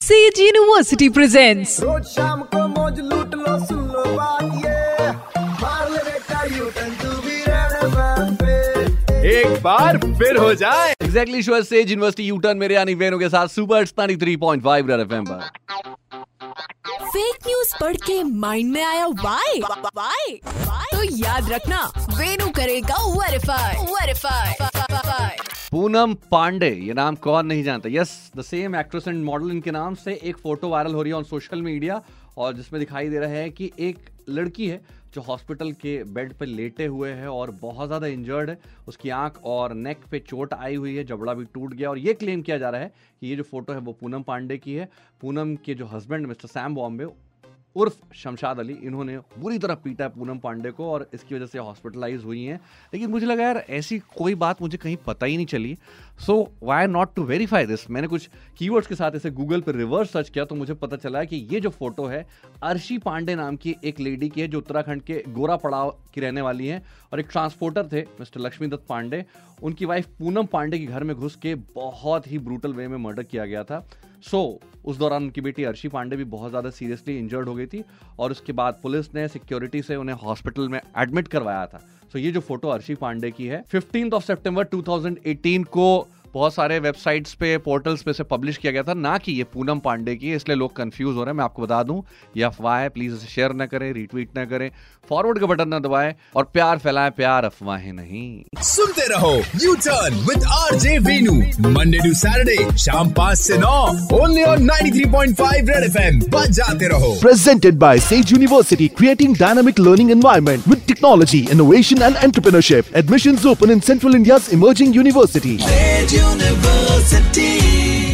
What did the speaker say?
Says university presents रोज शाम को मौज लूट लो सुन लो बात ये। मार ले बेटा U turn to be red एक बार फिर हो जाए। Exactly sure Sage University U turn मेरे यानी वेनु के साथ सुपर 93.5 रेड एफएम पर। फेक न्यूज़ पढ़ के माइंड में आया वाई वाई तो याद रखना वेनु करेगा वेरीफाई वेरीफाई पूनम पांडे, ये नाम कौन नहीं जानता। Yes the same actress and model इनके नाम से एक फ़ोटो वायरल हो रही है ऑन सोशल मीडिया और जिसमें दिखाई दे रहा है कि एक लड़की है जो हॉस्पिटल के बेड पर लेटे हुए है और बहुत ज़्यादा इंजर्ड है। उसकी आँख और नेक पे चोट आई हुई है, जबड़ा भी टूट गया, और ये क्लेम किया जा रहा है कि ये जो फ़ोटो है वो पूनम पांडे की है। पूनम के जो हस्बैंड मिस्टर सैम बॉम्बे उर्फ़ शमशाद अली, इन्होंने बुरी तरह पीटा है पूनम पांडे को और इसकी वजह से हॉस्पिटलाइज हुई हैं। लेकिन मुझे लगा यार, ऐसी कोई बात मुझे कहीं पता ही नहीं चली। So why not to verify this मैंने कुछ कीवर्ड्स के साथ इसे गूगल पर रिवर्स सर्च किया तो मुझे पता चला है कि ये जो फ़ोटो है, अर्शी पांडे नाम की एक लेडी की है जो उत्तराखंड के गोरा पड़ाव की रहने वाली हैं और एक ट्रांसपोर्टर थे मिस्टर लक्ष्मी दत्त पांडे। उनकी वाइफ पूनम पांडे के घर में घुस के बहुत ही ब्रूटल वे में मर्डर किया गया था। सो so, उस दौरान उनकी बेटी अर्शी पांडे भी बहुत ज़्यादा सीरियसली इंजर्ड हो गई थी और उसके बाद पुलिस ने सिक्योरिटी से उन्हें हॉस्पिटल में एडमिट करवाया था। सो so, ये जो फ़ोटो अर्शी पांडे की है फिफ्टीन ऑफ़ सेप्टेम्बर 2018 को बहुत सारे वेबसाइट्स पे पोर्टल्स पे से पब्लिश किया गया था ना कि ये पूनम पांडे की इसलिए लोग कंफ्यूज हो रहे हैं। मैं आपको बता दूँ ये अफवाह है प्लीज़ इसे शेयर ना करें रीट्वीट ना करें फॉरवर्ड का बटन ना दबाएँ और प्यार फैलाएँ प्यार अफवाहें नहीं। सुनते रहो U turn with R J Venu Monday to Saturday शाम पाँच से नौ ओनली ऑन 93.5 रेड एफएम बजाते रहो। Presented presented by Sage University, creating dynamic learning environment with technology, innovation and entrepreneurship. Admissions open in Central India's emerging University.